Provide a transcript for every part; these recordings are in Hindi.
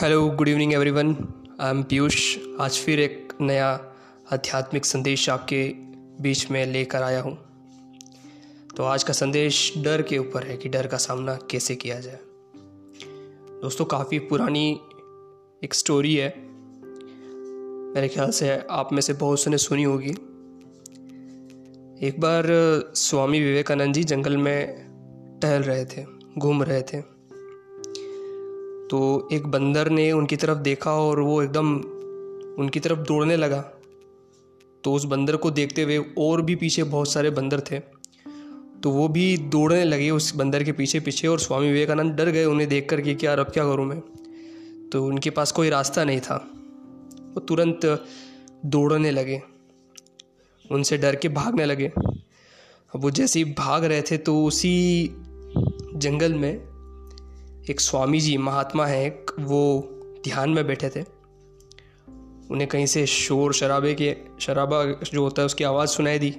Hello good evening everyone I am Piyush आज फिर एक नया आध्यात्मिक संदेश आपके बीच में लेकर आया हूँ। तो आज का संदेश डर के ऊपर है कि डर का सामना कैसे किया जाए। दोस्तों, काफ़ी पुरानी एक स्टोरी है। मेरे ख्याल से आप में से बहुत से ने सुनी होगी। एक बार स्वामी विवेकानंद जी जंगल में टहल रहे थे, घूम रहे थे। तो एक बंदर ने उनकी तरफ़ देखा और वो एकदम उनकी तरफ़ दौड़ने लगा। तो उस बंदर को देखते हुए और भी पीछे बहुत सारे बंदर थे। तो वो भी दौड़ने लगे उस बंदर के पीछे पीछे और स्वामी विवेकानंद डर गए उन्हें देख कर कि यार अब क्या करूँ मैं। तो उनके पास कोई रास्ता नहीं था। वो तुरंत दौड़ने लगे। उनसे डर के भागने लगे। अब वो जैसे ही भाग रहे थे तो उसी जंगल में एक स्वामी जी महात्मा हैं वो ध्यान में बैठे थे। उन्हें कहीं से शोर शराबे के, शराबा जो होता है उसकी आवाज़ सुनाई दी।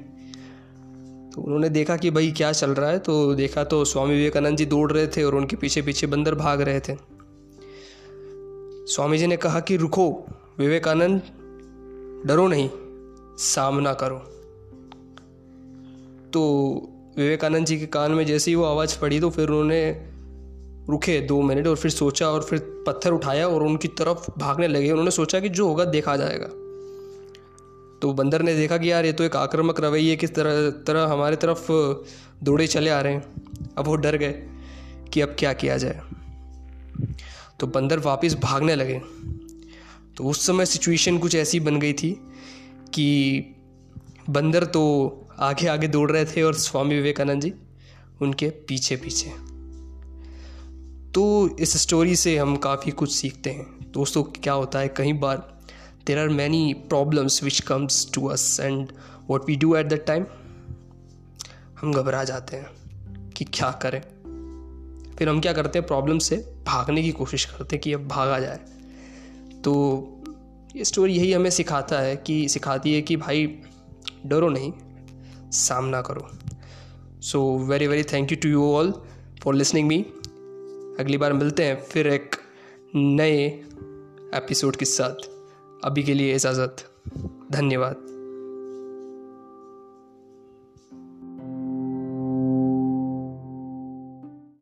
तो उन्होंने देखा कि भाई क्या चल रहा है तो देखा तो स्वामी विवेकानंद जी दौड़ रहे थे और उनके पीछे पीछे बंदर भाग रहे थे। स्वामी जी ने कहा कि रुको, विवेकानंद, डरो नहीं, सामना करो। तो विवेकानंद जी के कान में जैसे ही वो आवाज़ पड़ी तो फिर उन्होंने रुके दो मिनट और फिर सोचा और फिर पत्थर उठाया और उनकी तरफ़ भागने लगे। उन्होंने सोचा कि जो होगा, देखा जाएगा। तो बंदर ने देखा कि यार, ये तो एक आक्रामक रवैये किस तरह तरह हमारे तरफ़ दौड़े चले आ रहे हैं। अब वो डर गए कि अब क्या किया जाए। तो बंदर वापस भागने लगे। तो उस समय सिचुएशन कुछ ऐसी बन गई थी कि बंदर तो आगे आगे दौड़ रहे थे और स्वामी विवेकानंद जी उनके पीछे पीछे तो इस स्टोरी से हम काफ़ी कुछ सीखते हैं। दोस्तों, क्या होता है कई बार there are many problems which comes to us and what we do at that time हम घबरा जाते हैं कि क्या करें। फिर हम क्या करते हैं प्रॉब्लम से भागने की कोशिश करते हैं कि अब भागा जाए। तो ये स्टोरी यही हमें सिखाता है कि, सिखाती है कि भाई, डरो नहीं, सामना करो। So very very thank you to you all for listening me अगली बार मिलते हैं फिर एक नए एपिसोड के साथ। अभी के लिए इजाज़त। धन्यवाद।